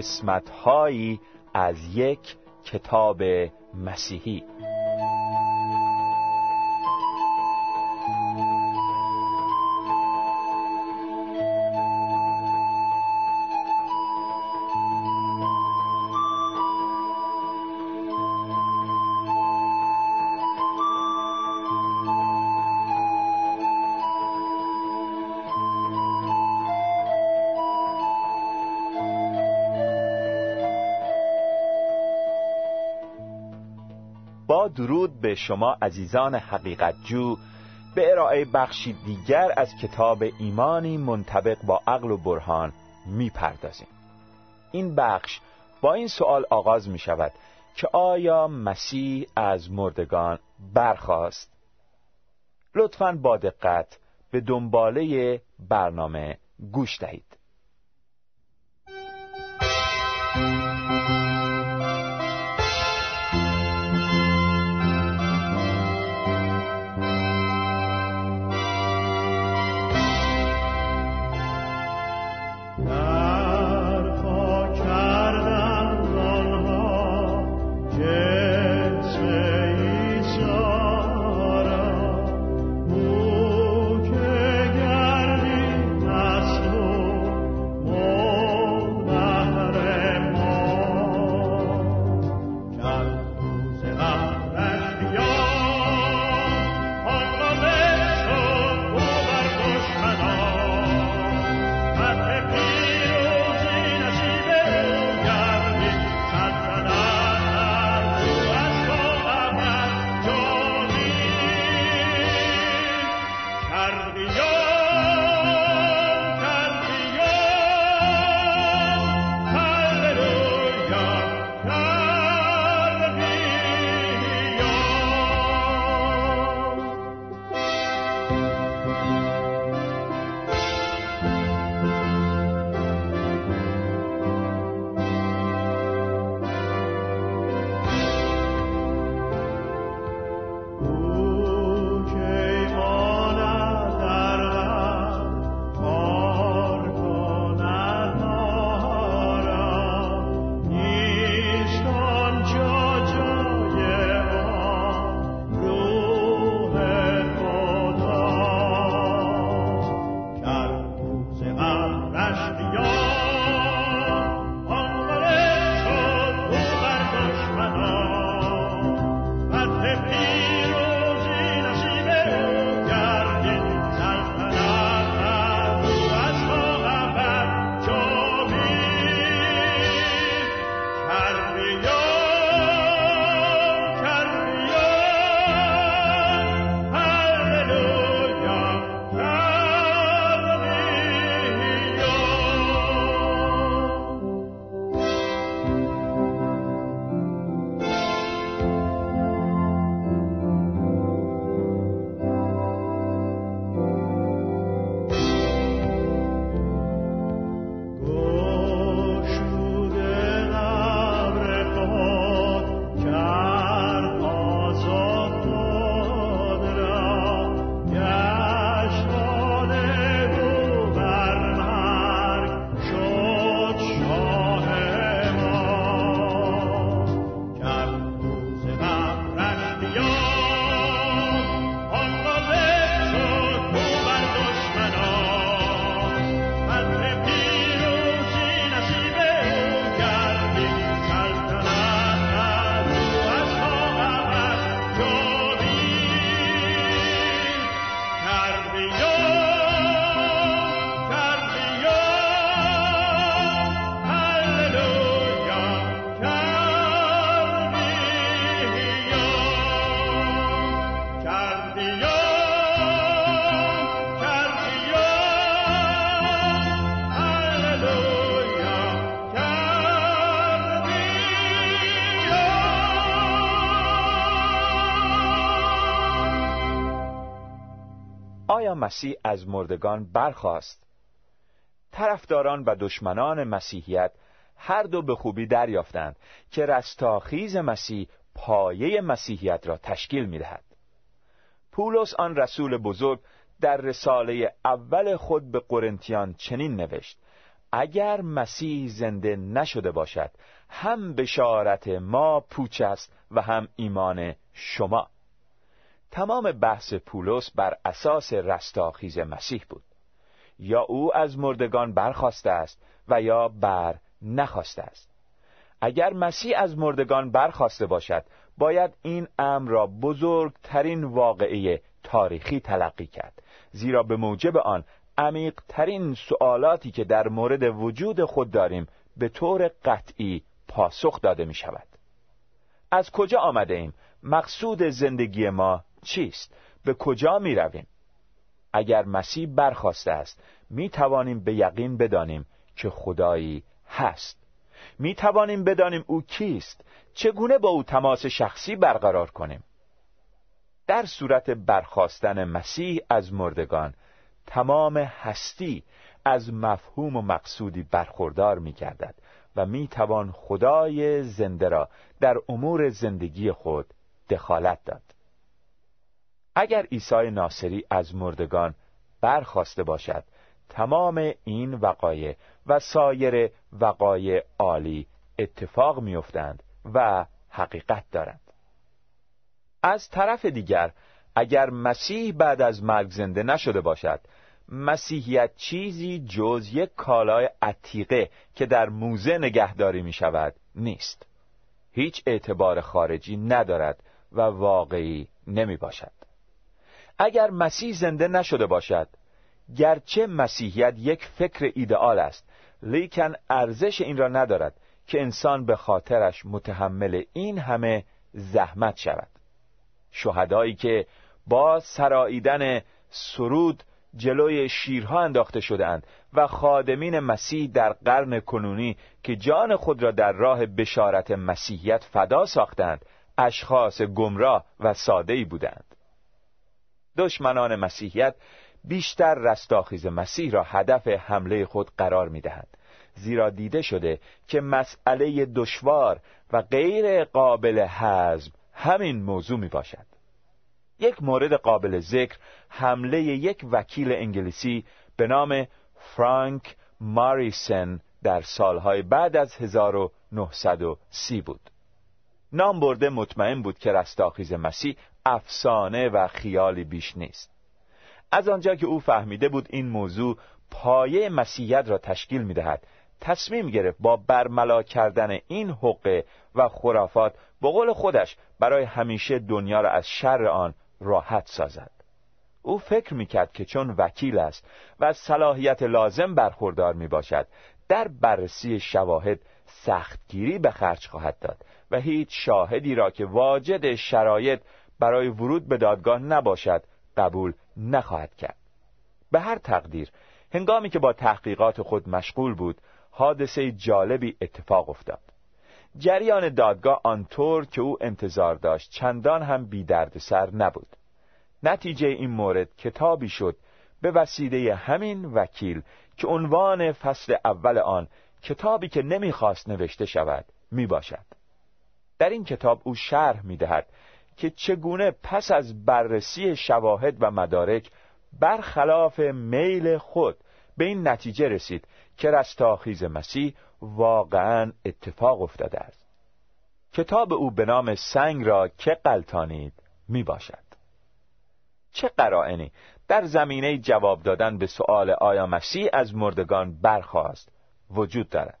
قسمتهایی از یک کتاب مسیحی. به شما عزیزان حقیقت جو به ارائه بخشی دیگر از کتاب ایمانی منطبق با عقل و برهان می‌پردازیم این بخش با این سوال آغاز می شود که آیا مسیح از مردگان برخواست؟ لطفا با دقت به دنباله برنامه گوش دهید آیا مسیح از مردگان برخاست؟ طرفداران و دشمنان مسیحیت هر دو به خوبی دریافتند که رستاخیز مسیح پایه مسیحیت را تشکیل می دهد. پولس آن رسول بزرگ در رساله اول خود به قرنتیان چنین نوشت اگر مسیح زنده نشده باشد هم بشارت ما پوچ است و هم ایمان شما تمام بحث پولس بر اساس رستاخیز مسیح بود. یا او از مردگان برخواسته است و یا بر نخواسته است. اگر مسیح از مردگان برخواسته باشد باید این امر را بزرگترین واقعه تاریخی تلقی کرد. زیرا به موجب آن عمیقترین سوالاتی که در مورد وجود خود داریم به طور قطعی پاسخ داده می شود از کجا آمده ایم؟ مقصود زندگی ما چیست؟ به کجا می رویم؟ اگر مسیح برخواسته است می توانیم به یقین بدانیم که خدایی هست می توانیم بدانیم او کیست چگونه با او تماس شخصی برقرار کنیم در صورت برخواستن مسیح از مردگان تمام هستی از مفهوم و مقصودی برخوردار می گردد و می توان خدای زنده را در امور زندگی خود دخالت داد اگر عیسی ناصری از مردگان برخواسته باشد تمام این وقایع و سایر وقایع عالی اتفاق میافتند و حقیقت دارند. از طرف دیگر اگر مسیح بعد از مرگ زنده نشده باشد مسیحیت چیزی جز یک کالای عتیقه که در موزه نگهداری می شود نیست. هیچ اعتبار خارجی ندارد و واقعی نمی باشد اگر مسیح زنده نشده باشد گرچه مسیحیت یک فکر ایدئال است لیکن ارزش این را ندارد که انسان به خاطرش متحمل این همه زحمت شود. شهدایی که با سراییدن سرود جلوی شیرها انداخته شدهاند و خادمین مسیح در قرن کنونی که جان خود را در راه بشارت مسیحیت فدا ساختند اشخاص گمراه و ساده‌ای بودند دشمنان مسیحیت بیشتر رستاخیز مسیح را هدف حمله خود قرار می‌دهند. زیرا دیده شده که مسئله دشوار و غیر قابل حزم همین موضوع می باشد یک مورد قابل ذکر حمله یک وکیل انگلیسی به نام فرانک ماریسن در سالهای بعد از 1930 بود. نام برده مطمئن بود که رستاخیز مسیح افسانه و خیالی بیش نیست. از آنجا که او فهمیده بود این موضوع پایه مسیحیت را تشکیل می دهد تصمیم گرفت با برملا کردن این حقه و خرافات به قول خودش برای همیشه دنیا را از شر آن راحت سازد. او فکر می‌کرد که چون وکیل است و از صلاحیت لازم برخوردار می باشد در بررسی شواهد سختگیری به خرج خواهد داد و هیچ شاهدی را که واجد شرایط برای ورود به دادگاه نباشد قبول نخواهد کرد. به هر تقدیر هنگامی که با تحقیقات خود مشغول بود حادثه جالبی اتفاق افتاد. جریان دادگاه آنطور که او انتظار داشت چندان هم بی سر نبود. نتیجه این مورد کتابی شد به وسیله همین وکیل که عنوان فصل اول آن کتابی که نمی‌خواست نوشته شود می باشد. در این کتاب او شرح می دهد که چگونه پس از بررسی شواهد و مدارک برخلاف میل خود به این نتیجه رسید که رستاخیز مسیح واقعا اتفاق افتاده است. کتاب او به نام سنگ را که قلتانید می باشد چه قرائنی در زمینه جواب دادن به سؤال آیا مسیح از مردگان برخواست وجود دارد؟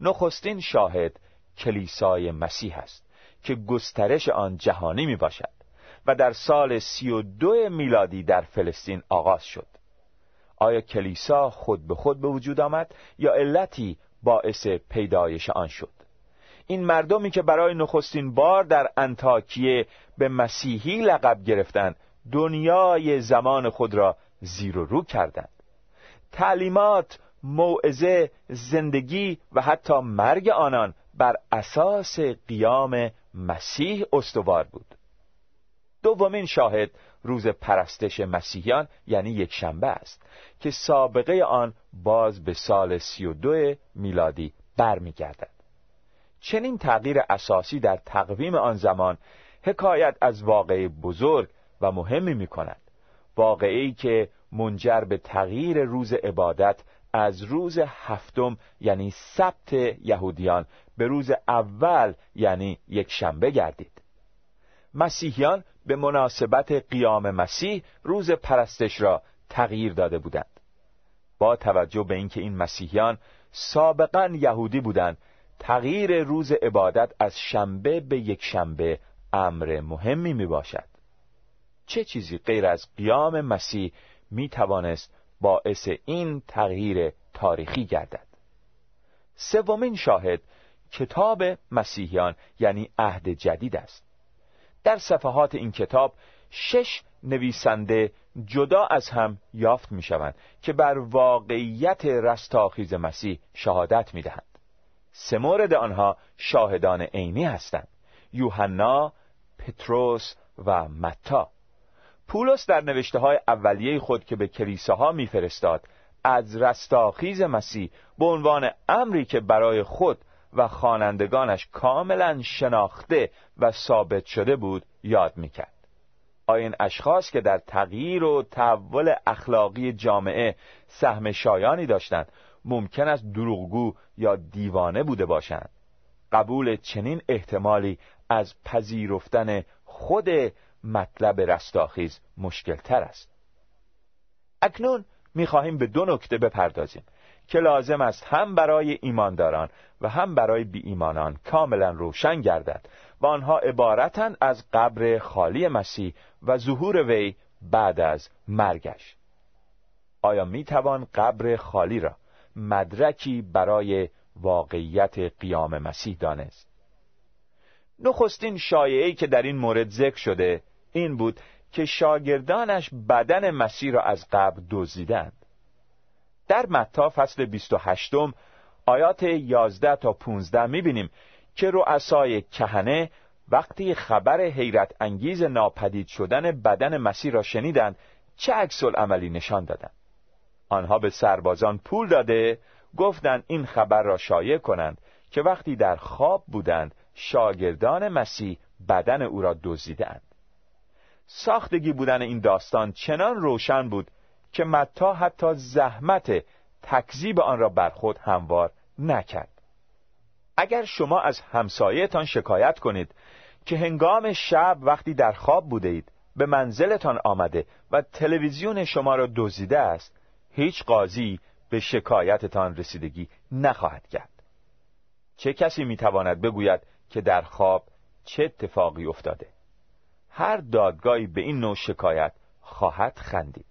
نخستین شاهد کلیسای مسیح است که گسترش آن جهانی می باشد و در سال سی و دو میلادی در فلسطین آغاز شد. آیا کلیسا خود به خود به وجود آمد یا علتی باعث پیدایش آن شد؟ این مردمی که برای نخستین بار در انتاکیه به مسیحی لقب گرفتند دنیای زمان خود را زیر و رو کردند. تعلیمات موعظه زندگی و حتی مرگ آنان بر اساس قیام مسیح استوار بود. دومین شاهد روز پرستش مسیحیان یعنی یک شنبه است که سابقه آن باز به سال سی و دو میلادی برمیگردد. چنین تغییر اساسی در تقویم آن زمان حکایت از واقعی بزرگ و مهمی می کند واقعی که منجر به تغییر روز عبادت از روز هفتم یعنی سبت یهودیان به روز اول یعنی یک شنبه گردید. مسیحیان به مناسبت قیام مسیح روز پرستش را تغییر داده بودند. با توجه به اینکه این مسیحیان سابقا یهودی بودند تغییر روز عبادت از شنبه به یک شنبه امر مهمی می باشد چه چیزی غیر از قیام مسیح می توانست باعث این تغییر تاریخی گردد؟ سومین شاهد کتاب مسیحیان یعنی عهد جدید است در صفحات این کتاب شش نویسنده جدا از هم یافت می شوند که بر واقعیت رستاخیز مسیح شهادت می دهند. سه مورد آنها شاهدان عینی هستند یوحنا، پتروس و متا پولس در نوشته های اولیه خود که به کلیساها میفرستاد از رستاخیز مسیح به عنوان امری که برای خود و خوانندگانش کاملا شناخته و ثابت شده بود یاد می‌کرد. این اشخاص که در تغییر و تحول اخلاقی جامعه سهم شایانی داشتند ممکن است دروغگو یا دیوانه بوده باشند. قبول چنین احتمالی از پذیرفتن خود مطلب رستاخیز مشکل تر است. اکنون می‌خواهیم به دو نکته بپردازیم. که لازم است هم برای ایمانداران و هم برای بی ایمانان کاملا روشن گردد و آنها عبارتند از قبر خالی مسیح و ظهور وی بعد از مرگش. آیا می توان قبر خالی را مدرکی برای واقعیت قیام مسیح دانست؟ نخستین شایعی که در این مورد ذکر شده این بود که شاگردانش بدن مسیح را از قبر دزدیدند. در متا فصل 28 آیات 11 تا 15 می‌بینیم که رؤسای کهنه وقتی خبر حیرت انگیز ناپدید شدن بدن مسیح را شنیدند چه عکس عملی نشان دادند؟ آنها به سربازان پول داده گفتند این خبر را شایع کنند که وقتی در خواب بودند شاگردان مسیح بدن او را دزدیدند. ساختگی بودن این داستان چنان روشن بود که متا حتی زحمت تکذیب آن را بر خود هموار نکرد. اگر شما از همسایهتان شکایت کنید که هنگام شب وقتی در خواب بوده اید به منزلتان آمده و تلویزیون شما را دزدیده است هیچ قاضی به شکایتتان رسیدگی نخواهد کرد. چه کسی می‌تواند بگوید که در خواب چه اتفاقی افتاده؟ هر دادگاهی به این نوع شکایت خواهد خندید.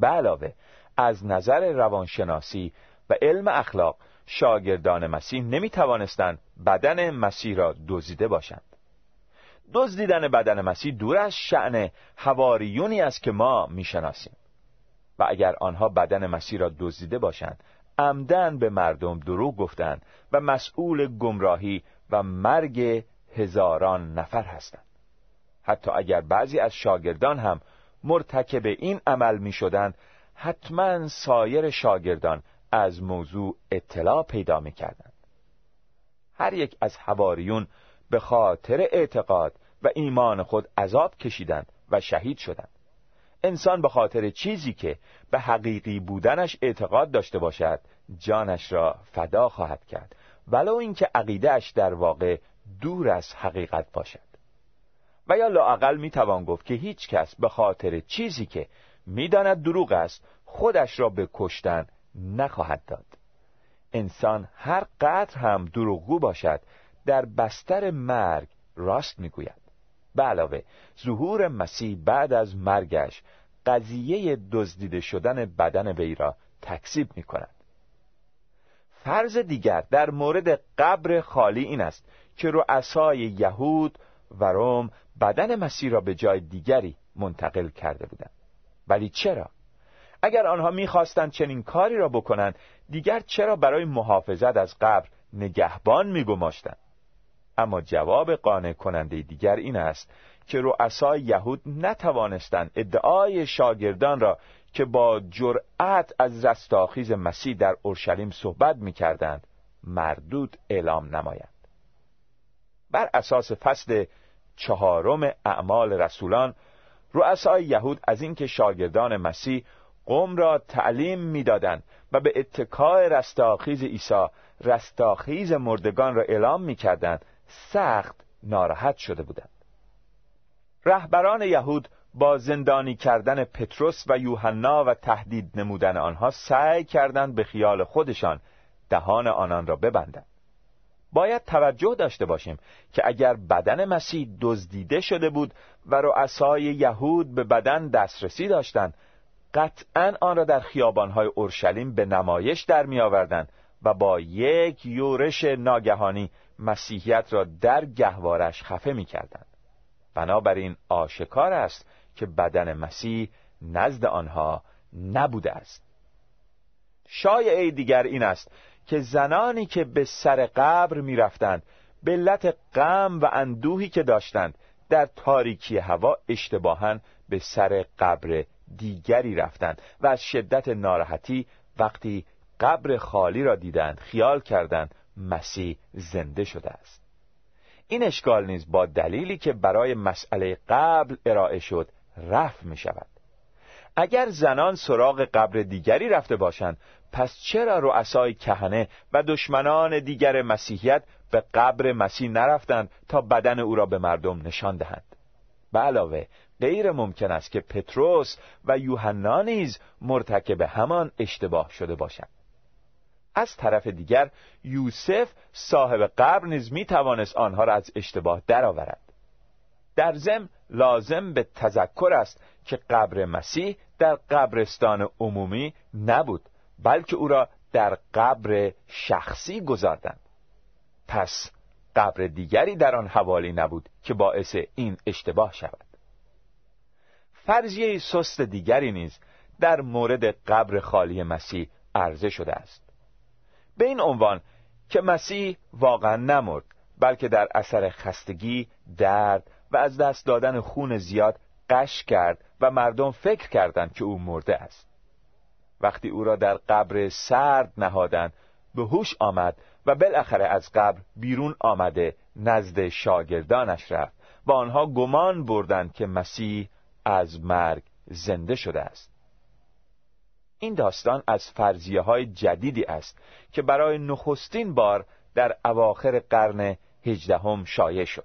به علاوه از نظر روانشناسی و علم اخلاق شاگردان مسیح نمی توانستند بدن مسیح را دزدیده باشند. دزدیدن بدن مسیح دور از شعن هواریونی است که ما می‌شناسیم. و اگر آنها بدن مسیح را دزدیده باشند عمدن به مردم دروغ گفتند و مسئول گمراهی و مرگ هزاران نفر هستند. حتی اگر بعضی از شاگردان هم مرتکب این عمل می شدند حتما سایر شاگردان از موضوع اطلاع پیدا می کردند. هر یک از هواریون به خاطر اعتقاد و ایمان خود عذاب کشیدند و شهید شدند. انسان به خاطر چیزی که به حقیقی بودنش اعتقاد داشته باشد جانش را فدا خواهد کرد. ولو اینکه عقیدهش در واقع دور از حقیقت باشد. و یا لاعقل می‌توان گفت که هیچ کس به خاطر چیزی که می‌داند دروغ است خودش را به کشتن نخواهد داد. انسان هر قدر هم دروغگو باشد در بستر مرگ راست می‌گوید. به علاوه ظهور مسیح بعد از مرگش قضیه دزدیده شدن بدن وی را تکذیب می کند فرض دیگر در مورد قبر خالی این است که رؤسای یهود و روم بدن مسیح را به جای دیگری منتقل کرده بودند. ولی چرا؟ اگر آنها می‌خواستند چنین کاری را بکنند دیگر چرا برای محافظت از قبر نگهبان میگماشتند؟ اما جواب قانع کننده دیگر این است که رؤسای یهود نتوانستند ادعای شاگردان را که با جرأت از رستاخیز مسیح در اورشلیم صحبت می‌کردند مردود اعلام نمایند. بر اساس فصل چهارم اعمال رسولان رؤسای یهود از اینکه شاگردان مسیح قوم را تعلیم می‌دادند و به اتکای رستاخیز عیسی رستاخیز مردگان را اعلام می‌کردند سخت ناراحت شده بودند. رهبران یهود با زندانی کردن پتروس و یوحنا و تهدید نمودن آنها سعی کردند به خیال خودشان دهان آنان را ببندند. باید توجه داشته باشیم که اگر بدن مسیح دزدیده شده بود و رؤسای یهود به بدن دسترسی داشتند قطعا آن را در خیابانهای اورشلیم به نمایش در می آوردند و با یک یورش ناگهانی مسیحیت را در گهوارش خفه می کردند. بنابراین آشکار است که بدن مسیح نزد آنها نبوده است شایعه دیگر این است که زنانی که به سر قبر می رفتند به علت غم و اندوهی که داشتند در تاریکی هوا اشتباها به سر قبر دیگری رفتند و از شدت ناراحتی وقتی قبر خالی را دیدند خیال کردند مسیح زنده شده است. این اشکال نیز با دلیلی که برای مسئله قبل ارائه شد رفع می شود اگر زنان سراغ قبر دیگری رفته باشند پس چرا رؤسای کهنه و دشمنان دیگر مسیحیت به قبر مسیح نرفتند تا بدن او را به مردم نشان دهند؟ به علاوه غیر ممکن است که پتروس و یوحنا نیز مرتکب همان اشتباه شده باشند. از طرف دیگر یوسف صاحب قبر نیز می توانست آنها را از اشتباه درآورد. در زم لازم به تذکر است که قبر مسیح در قبرستان عمومی نبود. بلکه او را در قبر شخصی گذاردند. پس قبر دیگری در آن حوالی نبود که باعث این اشتباه شود. فرضیه سست دیگری نیز در مورد قبر خالی مسیح عرضه شده است. به این عنوان که مسیح واقعا نمرد بلکه در اثر خستگی، درد و از دست دادن خون زیاد قش کرد و مردم فکر کردند که او مرده است. وقتی او را در قبر سرد نهادند به هوش آمد و بالاخره از قبر بیرون آمده نزد شاگردانش رفت و آنها گمان بردند که مسیح از مرگ زنده شده است. این داستان از فرضیه های جدیدی است که برای نخستین بار در اواخر قرن هجدهم شایع شد.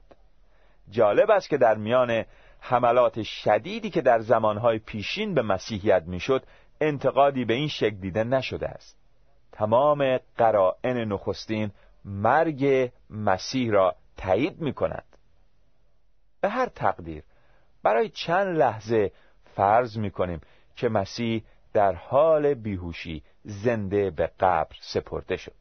جالب است که در میان حملات شدیدی که در زمانهای پیشین به مسیحیت می‌شد انتقادی به این شکل دیده نشده است. تمام قرائن نخستین مرگ مسیح را تایید می کند به هر تقدیر برای چند لحظه فرض می کنیم که مسیح در حال بیهوشی زنده به قبر سپرده شد.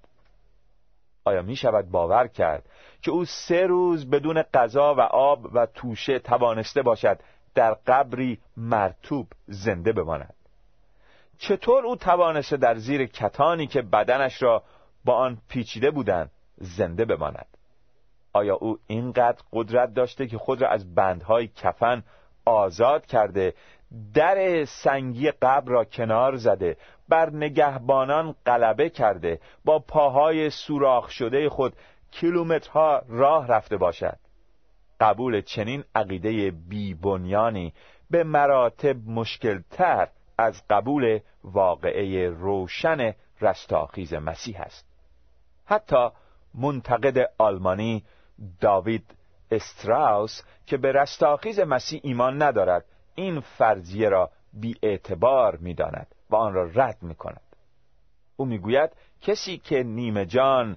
آیا می شود باور کرد که او سه روز بدون غذا و آب و توشه توانسته باشد در قبری مرتوب زنده بماند؟ چطور او توانسته در زیر کتانی که بدنش را با آن پیچیده بودند زنده بماند؟ آیا او اینقدر قدرت داشته که خود را از بندهای کفن آزاد کرده در سنگی قبر را کنار زده بر نگهبانان غلبه کرده با پاهای سوراخ شده خود کیلومترها راه رفته باشد؟ قبول چنین عقیده بیبنیانی به مراتب مشکلتر از قبول واقعه روشن رستاخیز مسیح است. حتی منتقد آلمانی داوید استراوس که به رستاخیز مسیح ایمان ندارد این فرضیه را بی اعتبار می داند و آن را رد می کند او می‌گوید کسی که نیمه جان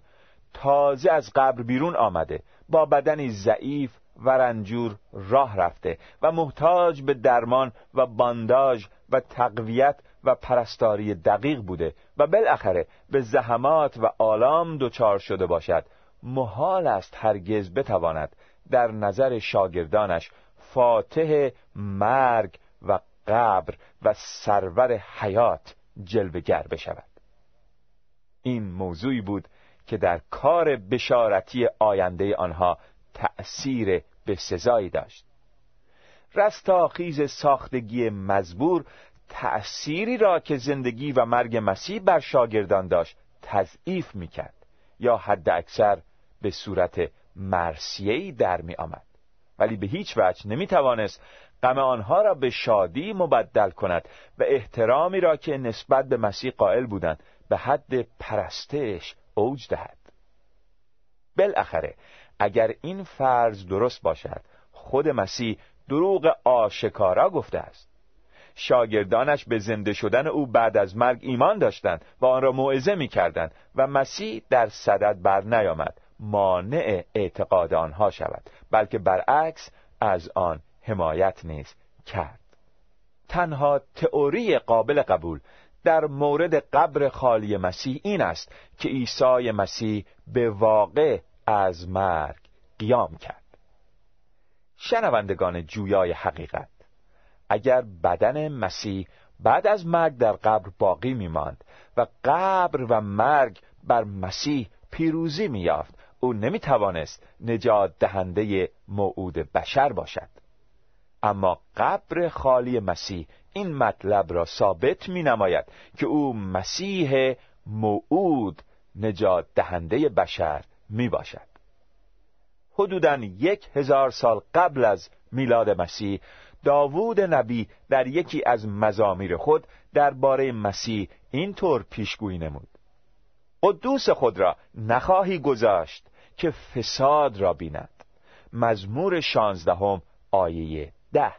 تازه از قبر بیرون آمده با بدنی ضعیف و رنجور راه رفته و محتاج به درمان و بانداژ و تقویت و پرستاری دقیق بوده و بالاخره به زحمات و آلام دچار شده باشد. محال است هرگز بتواند در نظر شاگردانش فاتح مرگ و قبر و سرور حیات جلوگر بشود. این موضوعی بود که در کار بشارتی آینده آنها تأثیر به سزایی داشت. رستاخیز ساختگی مزبور تأثیری را که زندگی و مرگ مسیح بر شاگردان داشت تضعیف می‌کرد یا حد اکثر به صورت مرسیهی در می آمد ولی به هیچ وجه نمی توانست غم آنها را به شادی مبدل کند و احترامی را که نسبت به مسیح قائل بودند به حد پرستش اوج دهد. بالاخره اگر این فرض درست باشد خود مسیح دروغ آشکارا گفته است. شاگردانش به زنده شدن او بعد از مرگ ایمان داشتند و آن را موعظه می کردند و مسیح در صدد بر نیامد مانع اعتقاد آنها شود بلکه برعکس از آن حمایت نیز کرد. تنها تئوری قابل قبول در مورد قبر خالی مسیح این است که عیسی مسیح به واقع از مرگ قیام کرد. شنوندگان جویای حقیقت اگر بدن مسیح بعد از مرگ در قبر باقی میماند و قبر و مرگ بر مسیح پیروزی مییافت او نمی‌توانست نجات دهنده موعود بشر باشد. اما قبر خالی مسیح این مطلب را ثابت می نماید که او مسیح موعود نجات دهنده بشر می باشد حدوداً یک هزار سال قبل از میلاد مسیح داوود نبی در یکی از مزامیر خود درباره مسیح اینطور پیشگویی نمود. قدوس خود را نخواهی گذاشت که فساد را بیند. مزمور شانزدهم آیه ده.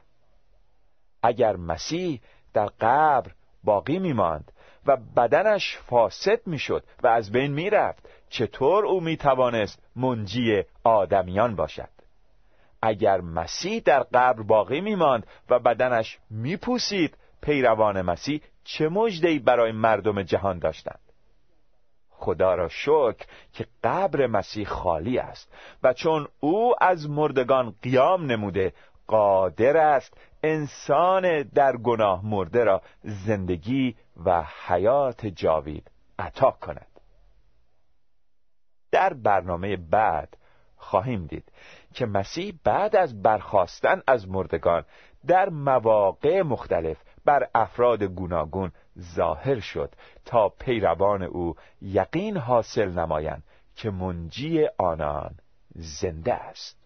اگر مسیح در قبر باقی میماند و بدنش فاسد می‌شد و از بین می‌رفت. چطور او می‌توانست منجی آدمیان باشد؟ اگر مسیح در قبر باقی میماند و بدنش میپوسید پیروان مسیح چه مجدهی برای مردم جهان داشتند؟ خدا را شکر که قبر مسیح خالی است و چون او از مردگان قیام نموده قادر است انسان در گناه مرده را زندگی و حیات جاوید عطا کند. در برنامه بعد خواهیم دید که مسیح بعد از برخواستن از مردگان در مواقع مختلف بر افراد گوناگون ظاهر شد تا پیروان او یقین حاصل نمایند که منجی آنان زنده است.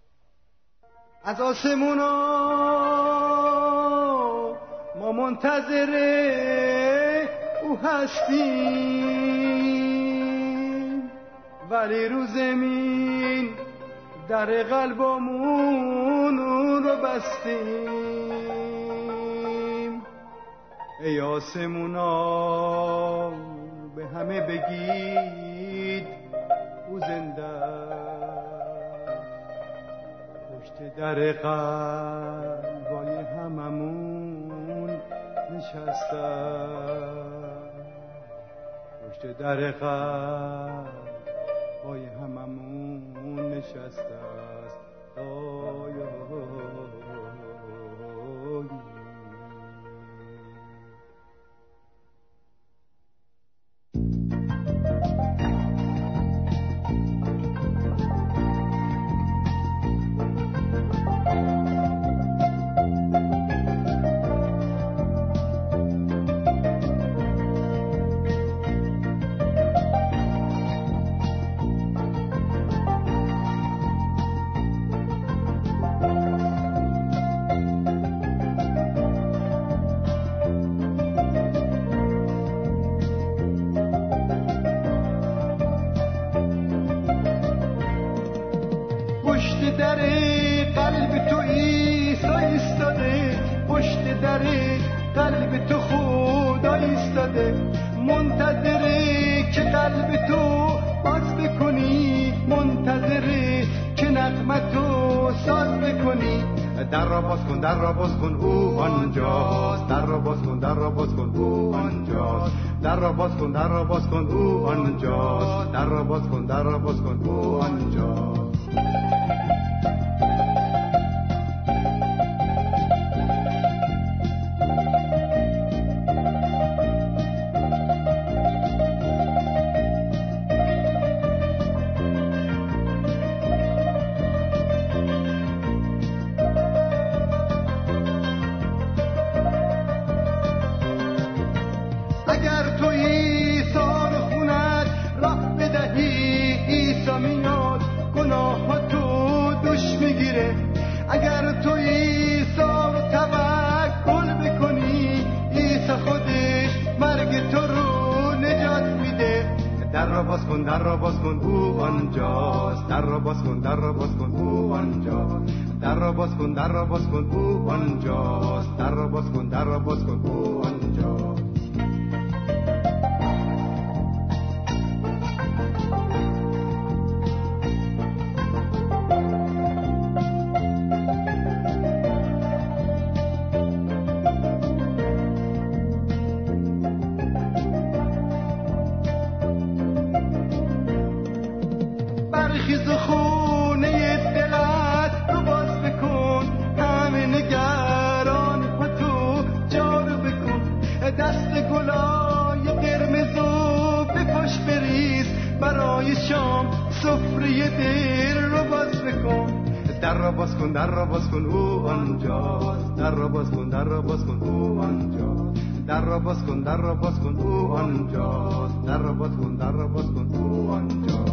از آسمونا ما منتظر او هستیم. ولی رو زمین در قلبمون اون رو بستیم. ای آسمونا به همه بگید او زنده پشت در قلبای هممون نشستم پشت در قلبای هممون نشسته است در را باز کن در را باز کن او آنجاست. در را باز کن در را باز کن او آنجاست. در را باز کن در را باز کن او آنجاست. در را باز کن در را باز کن او آنجاست. میاد گناه تو دوش می‌گیره. اگر تو ایسا رو توکل بکنی ایسا خودش مرگ تو رو نجات میده. در را باز کن در را باز کن او آنجاست. در را باز کن در را باز کن او آنجاست. در را باز کن در را باز کن او آنجاست. در را باز کن در را باز کن او باز کن در را باز کن او آنجاست. در را باز کن در را باز کن او آنجاست. در را باز کن در را باز کن او آنجاست. در را باز کن در را باز کن او آنجاست.